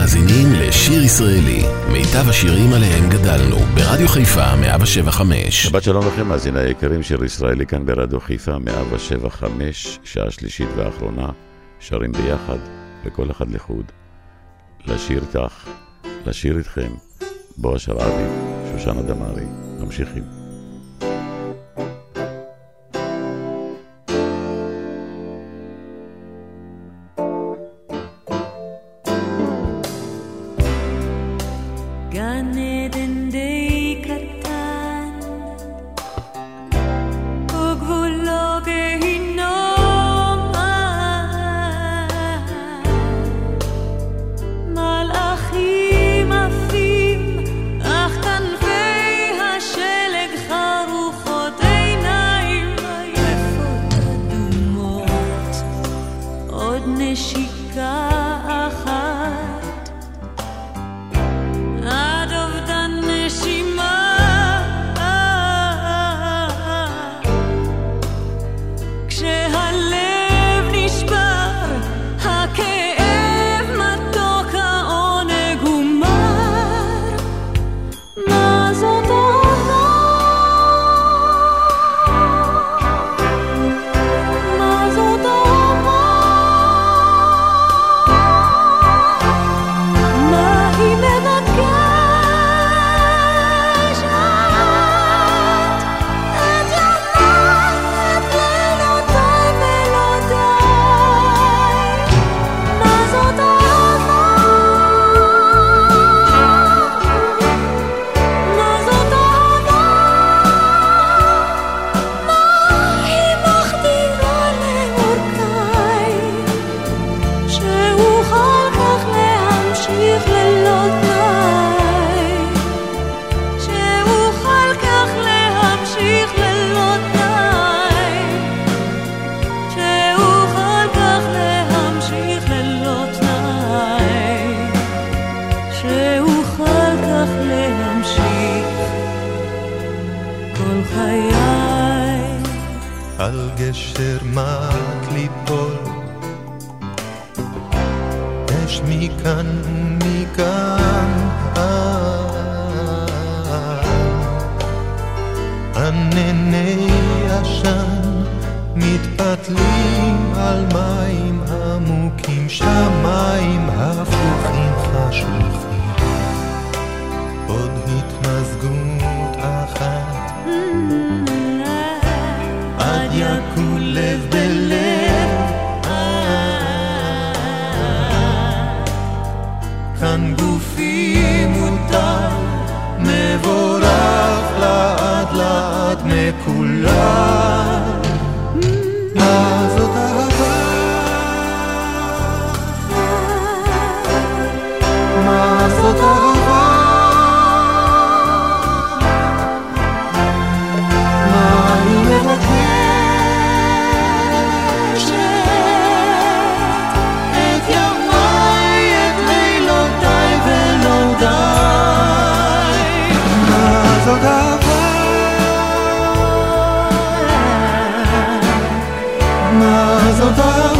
מאזינים לשיר ישראלי, מיטב השירים עליהם גדלנו, ברדיו חיפה 175. שבת שלום לכם, מאזיני היקרים, שיר ישראלי כאן ברדיו חיפה 175, שעה שלישית ואחרונה, שרים ביחד, וכל אחד לחוד. לשיר איתך, לשיר איתכם, בועז שרעבי, שושנה דמארי, ממשיכים.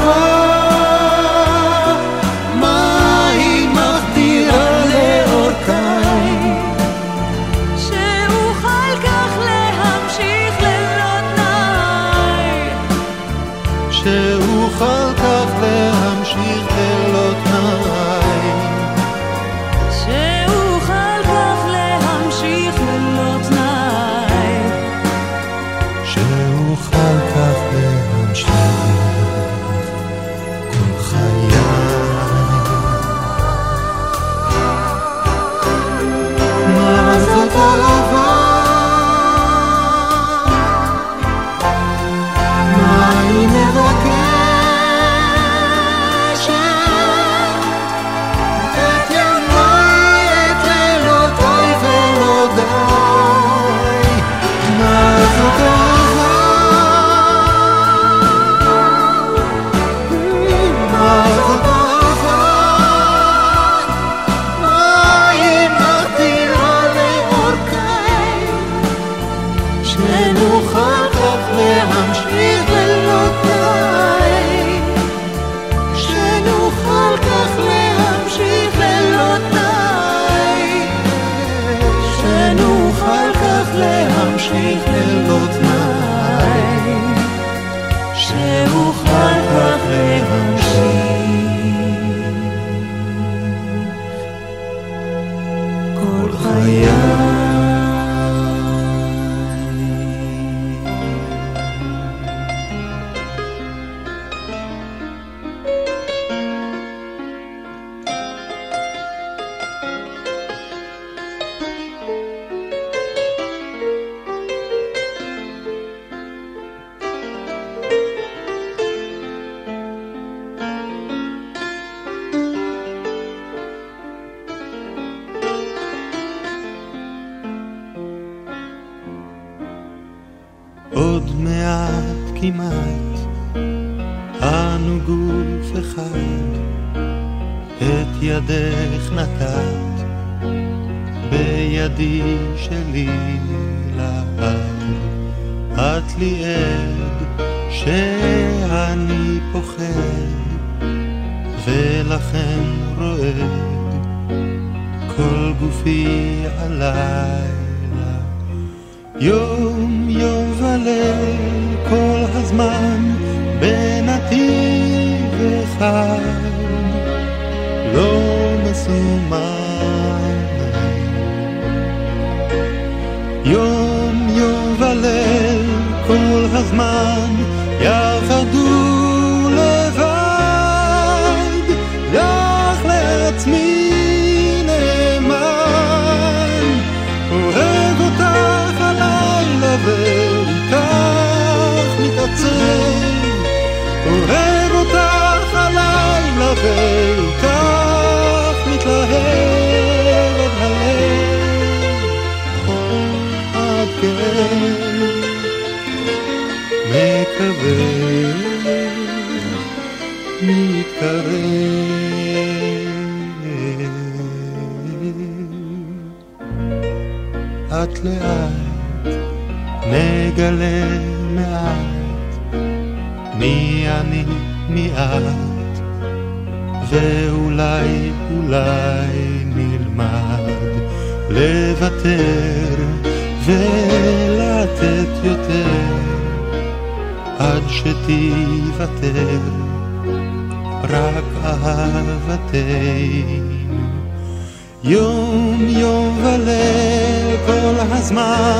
Oh. שהיא לא תנאי כל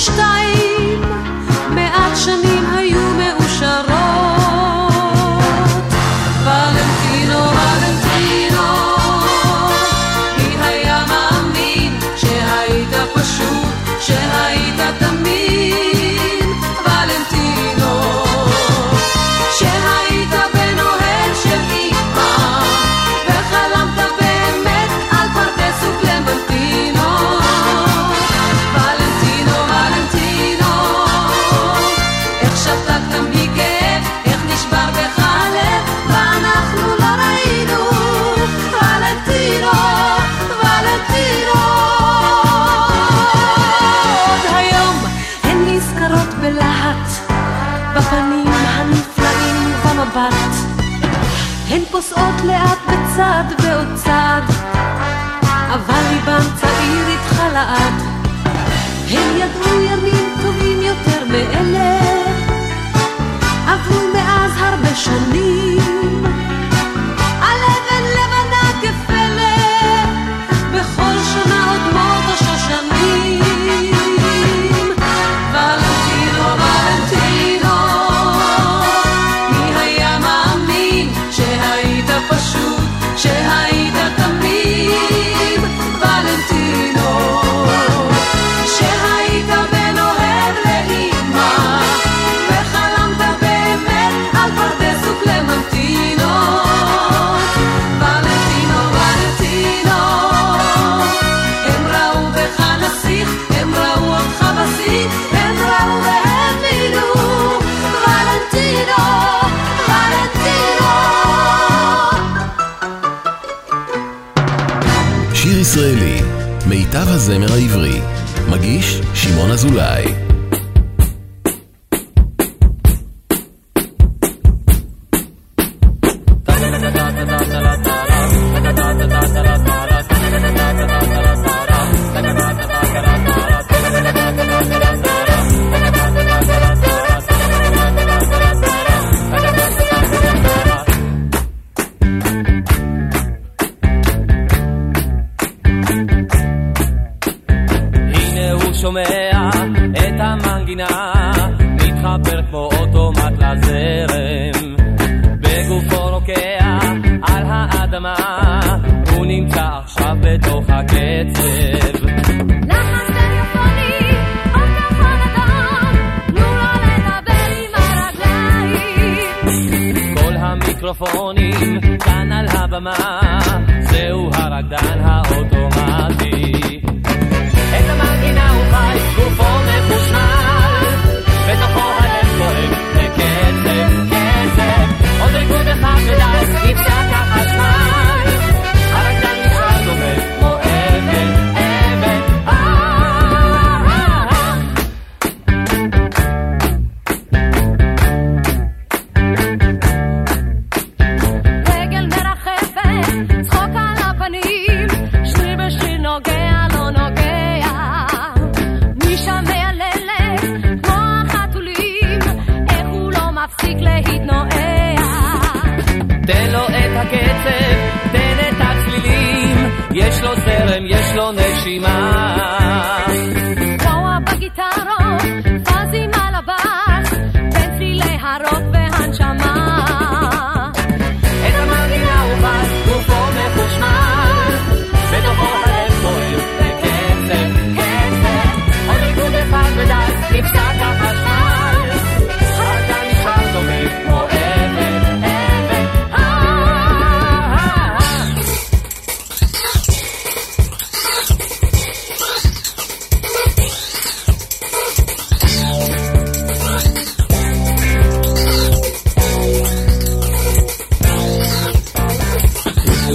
Stein. המיקרופונים, כאן על הבמה, זהו הרקדן העוד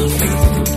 Thank you.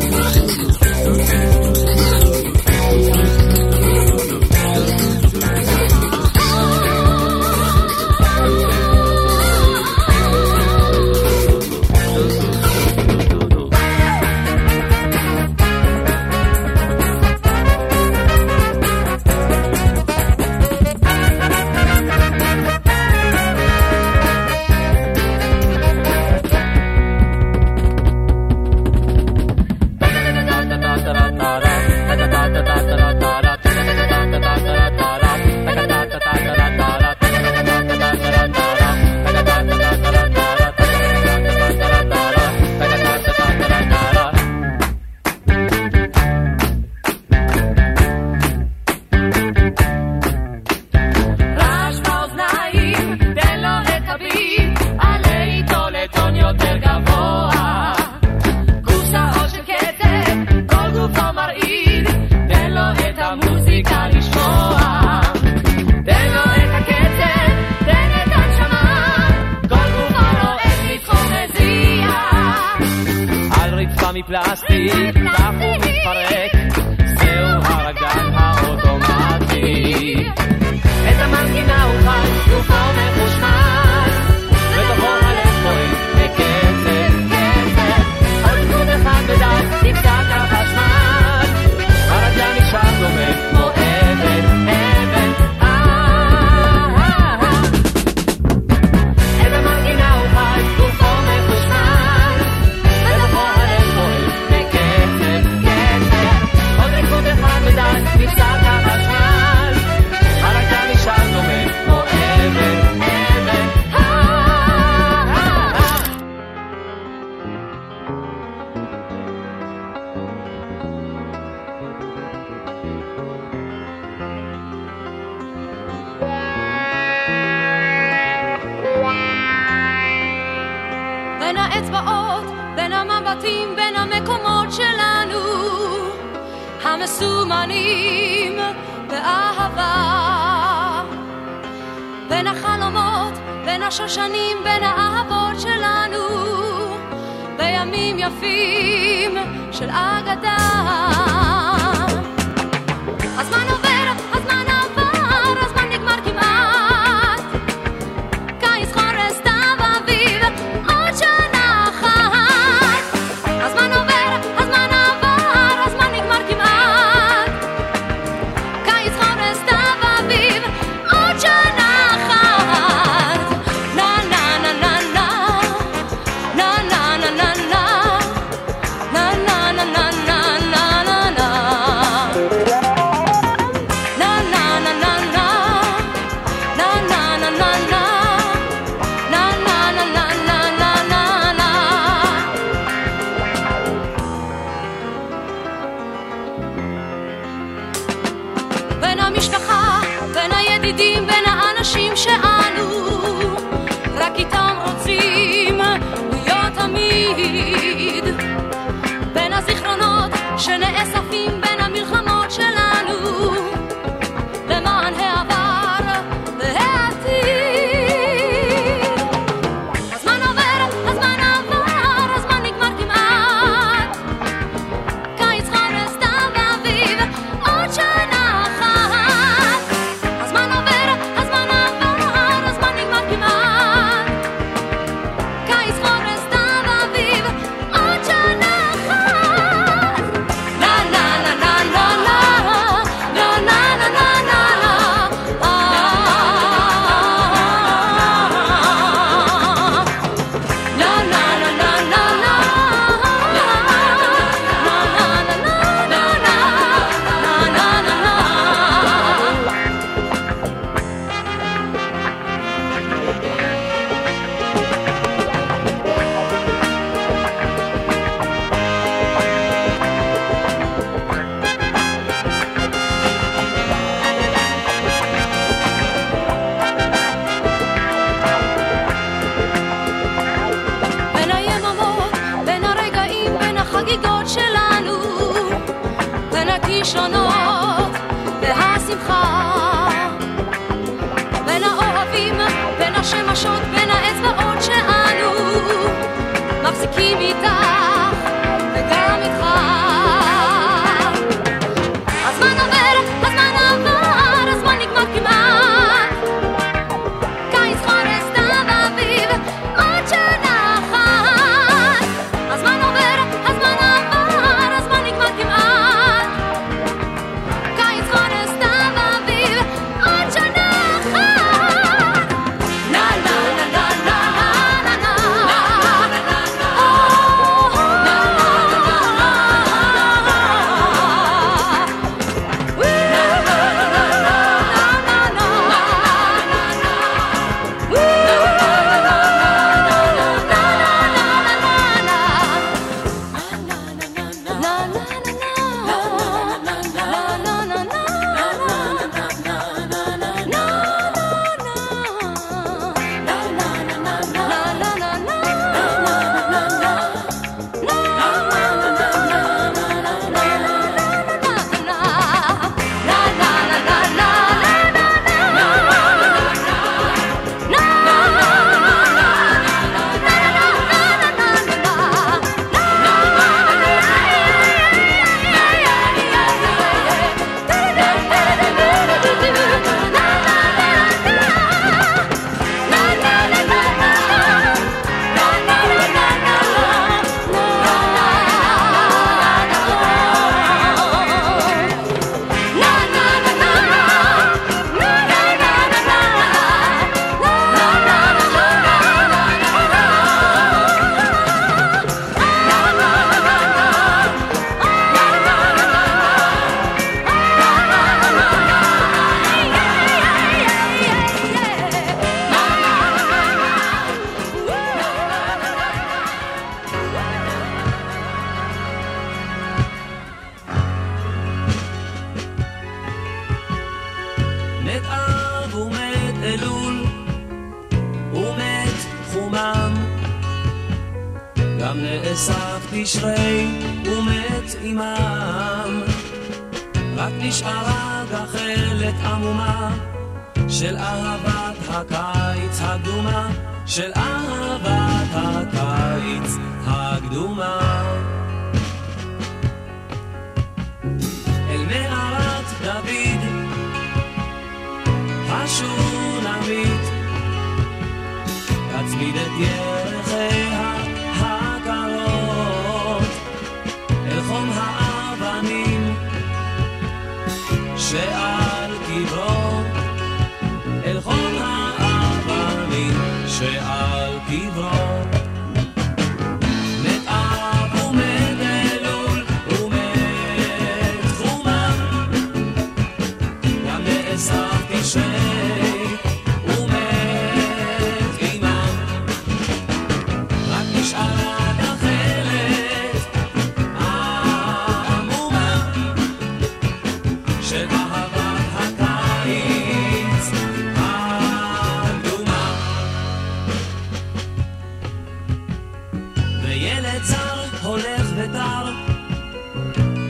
וילד זר הולך ותר,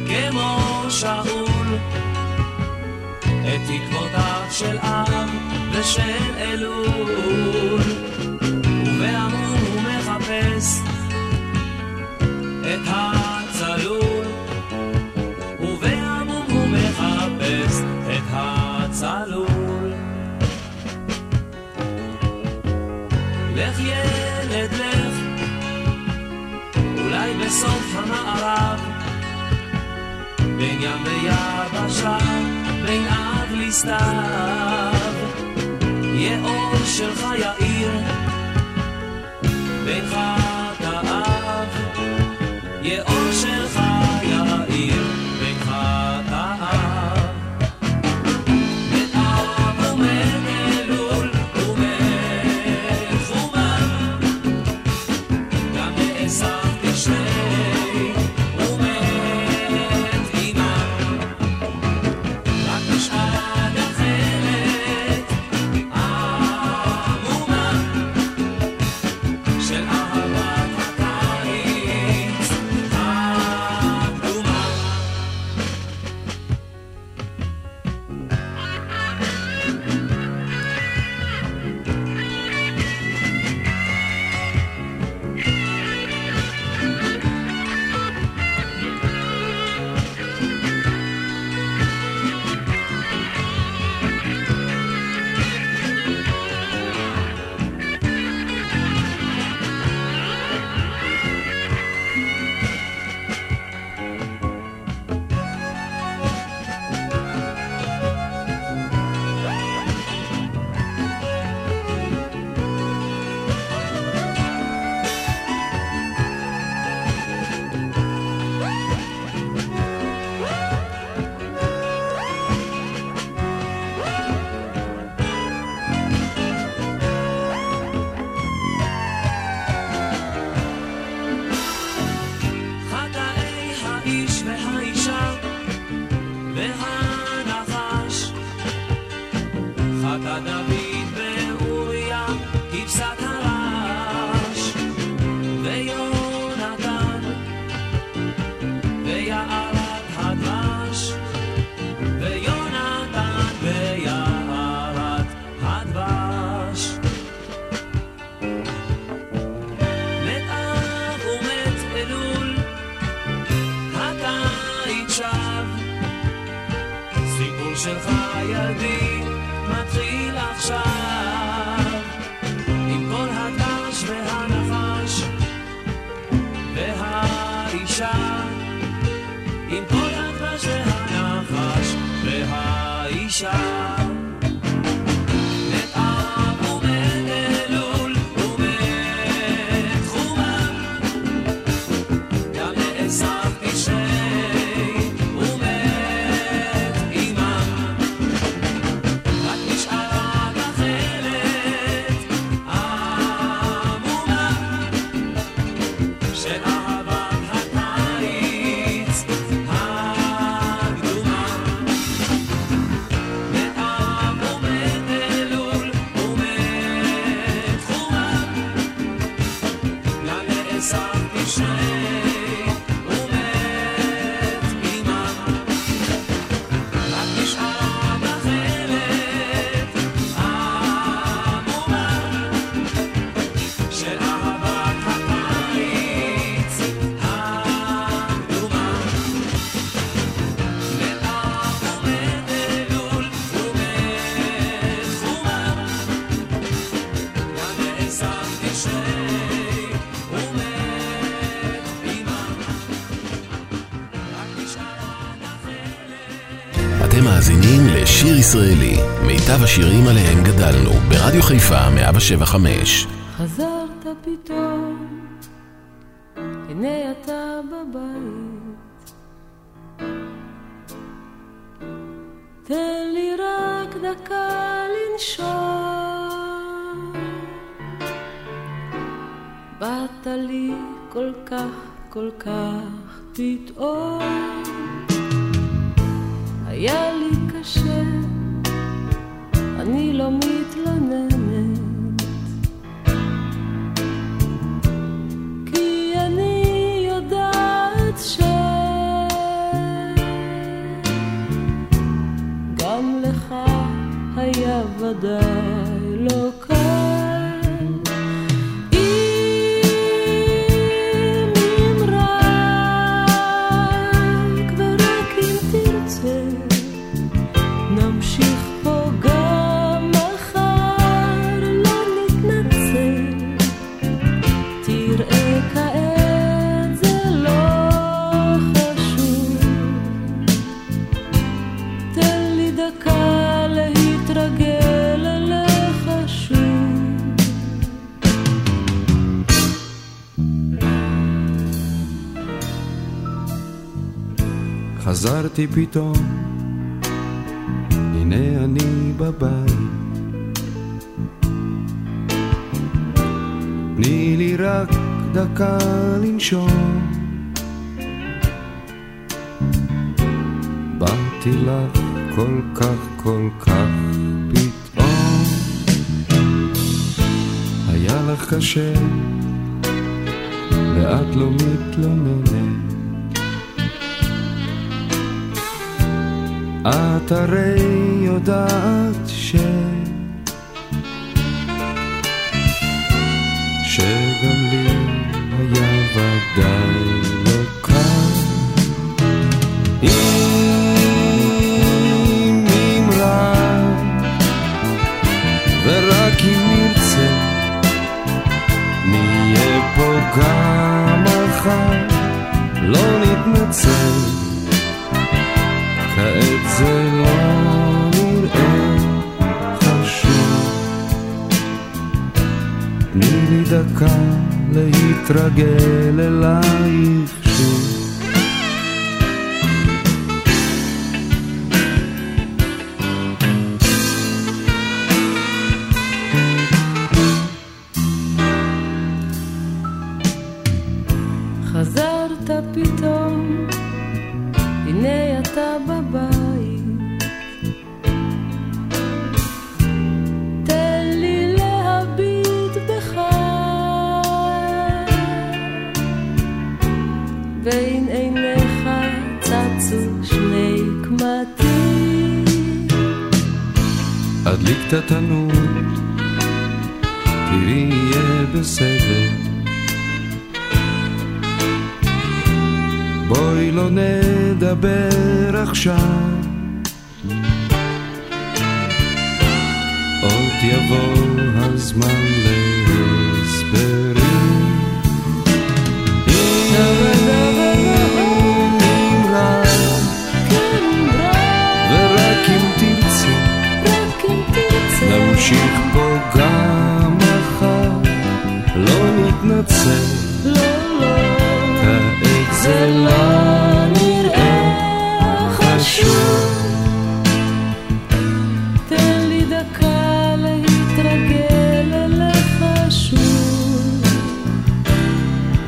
כמו שאול, את תקוותיו של עם ושל אלול, ובהמון הוא מחפש את ה... בסוף המערב. בין ים ויבשה, בין עד לסתיו. יהיה אור שלך יאיר בינך תאב יהיה אור שלך יאיר בינך מיטב השירים עליהם גדלנו, ברדיו חיפה 175. חזרת פתאום, הנה אתה בבית. תן לי רק דקה לנשום. באת לי כל כך, כל כך פתאום. היה ודאי חזרתי פתאום, הנה אני בבית. תני לי רק דקה לנשום. באתי לך כל כך כל כך פתאום. היה לך קשה, ואת לא מתלוננת. את הרי יודעת ש... שגם לי היה ודאי לא קל. אם נמרח, ורק אם נרצה, נהיה פה גם מחר, לא נתנצל. זה לא נראה חשוב. תני לי דקה להתרגל אלייך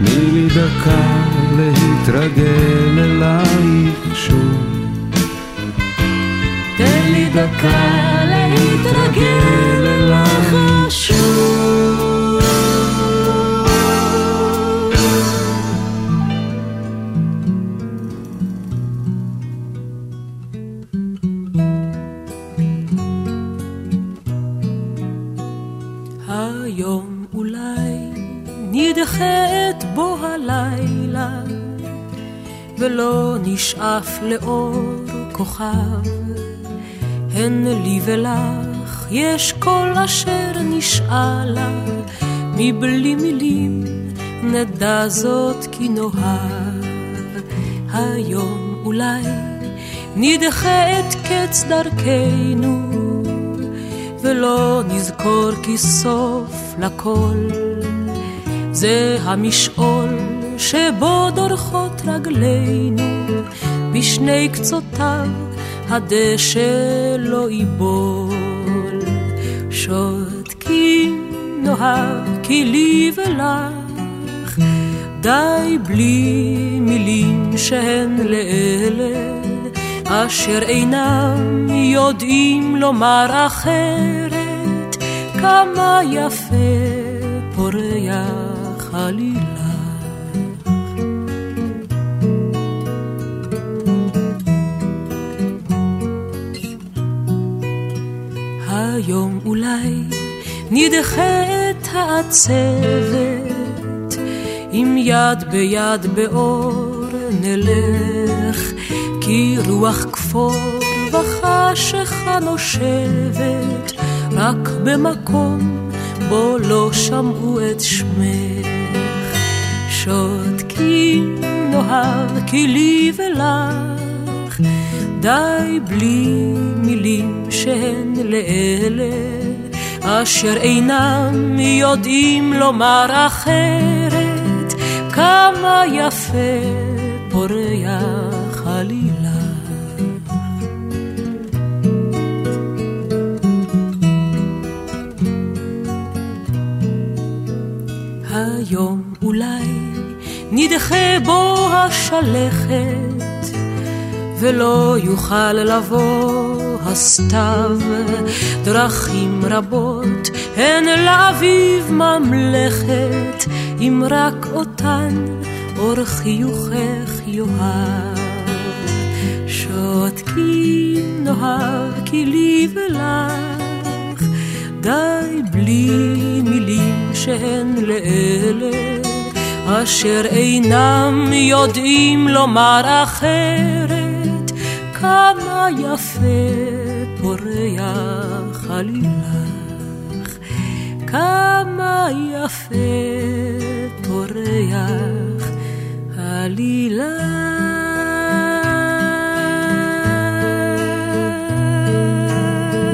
תני לי דקה להתרגל אלייך שוב. תן לי דקה להתרגל ולא נשאף לאור כוכב. הן לי ולך יש כל אשר נשאלה מבלי מילים נדע זאת כי נאהב. היום אולי נדחה את קץ דרכנו, ולא נזכור כי סוף לכל. זה המשעול שבו דורכות רגלינו, בשני קצותיו הדשא לא ייבול. שותקים נאהב כי לי ולך, די בלי מילים שהן לאלה, אשר אינם יודעים לומר אחרת, כמה יפה פורח עלילה. היום אולי נדחה את העצבת, עם יד ביד באור נלך, כי רוח כפור וחשיכה נושבת, רק במקום בו לא שמעו את שמך. שותקים נאהב כי לי ולך, די בלי מילים שהן לאלה, אשר אינם יודעים לומר אחרת, כמה יפה פורח עלילה. היום אולי נדחה בו השלכת, ולא יוכל לבוא הסתיו, דרכים רבות הן לאביב ממלכת, אם רק אותן אור חיוכך יאהב. שותקים נאהב כי לי ולך, די בלי מילים שהן לאלה, אשר אינם יודעים לומר אחרת, כמה יפה פורח עלילך, כמה יפה פורח עלילך.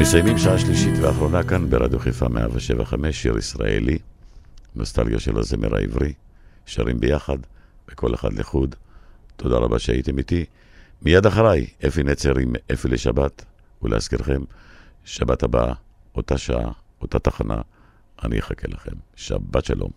מסיימים שעה שלישית ואחרונה כאן ברדיו חיפה 175, שיר ישראלי, נוסטלגיה של הזמר העברי, שרים ביחד, וכל אחד לחוד. תודה רבה שהייתם איתי. מיד אחריי, אפי נצר עם אפי לשבת, ולהזכירכם, שבת הבאה, אותה שעה, אותה תחנה, אני אחכה לכם. שבת שלום.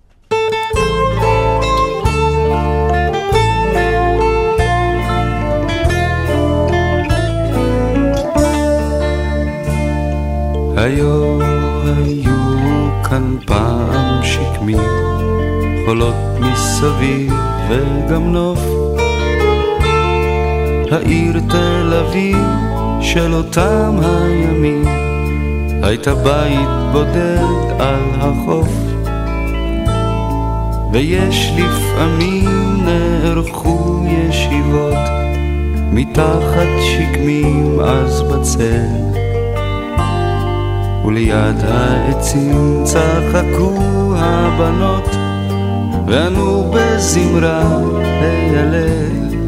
היו היו כאן פעם שקמי, חולות מסביב וגם נוף. העיר תל אביב של אותם הימים, הייתה בית בודד על החוף. ויש לפעמים נערכו ישיבות מתחת שקמים אז בצל. וליד העצים צחקו הבנות וענו בזמרה להלל.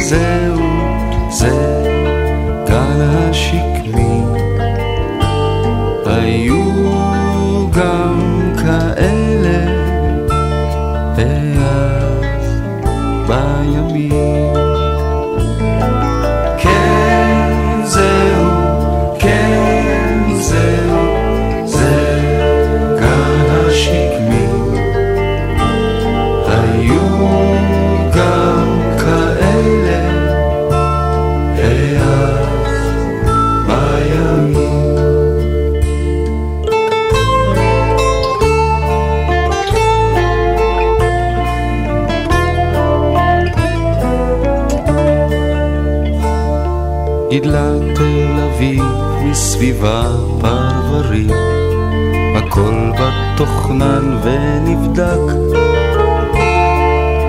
זהו, זה גל השקמי. גידלה תל אביב מסביבה פרברים, הכל בתוכנן ונבדק.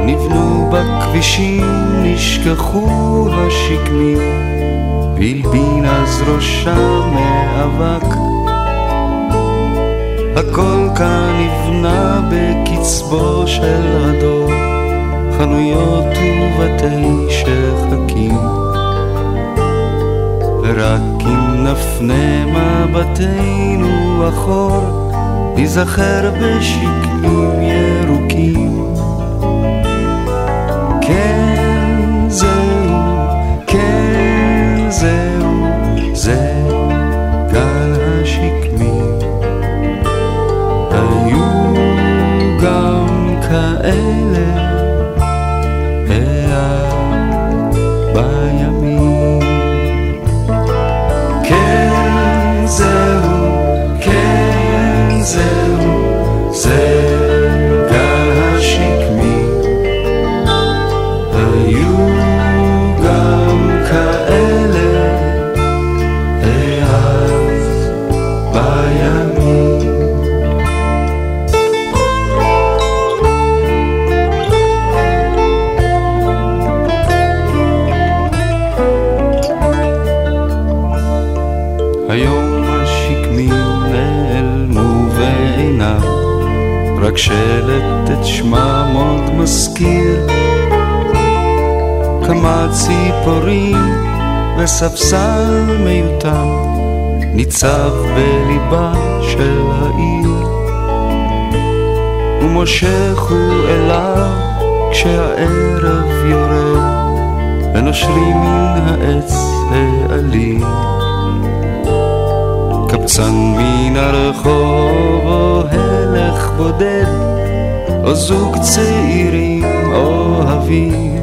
נבנו בכבישים, נשכחו השקמים, והלבין אז ראשה מאבק. הכל כאן נבנה בקצבו של הדור, חנויות ובתי שחקים ורק אם נפנה מבטנו אחור ניזכר בשקמים ירוקים רק שלט את שמם עוד מזכיר. כמה ציפורים וספסל מיותם ניצב בליבה של העיר. ומושך הוא אליו כשהערב יורד ונושרים מן העץ העלים. קבצן מן הרחוב או הלך בודד או זוג צעירים אוהבים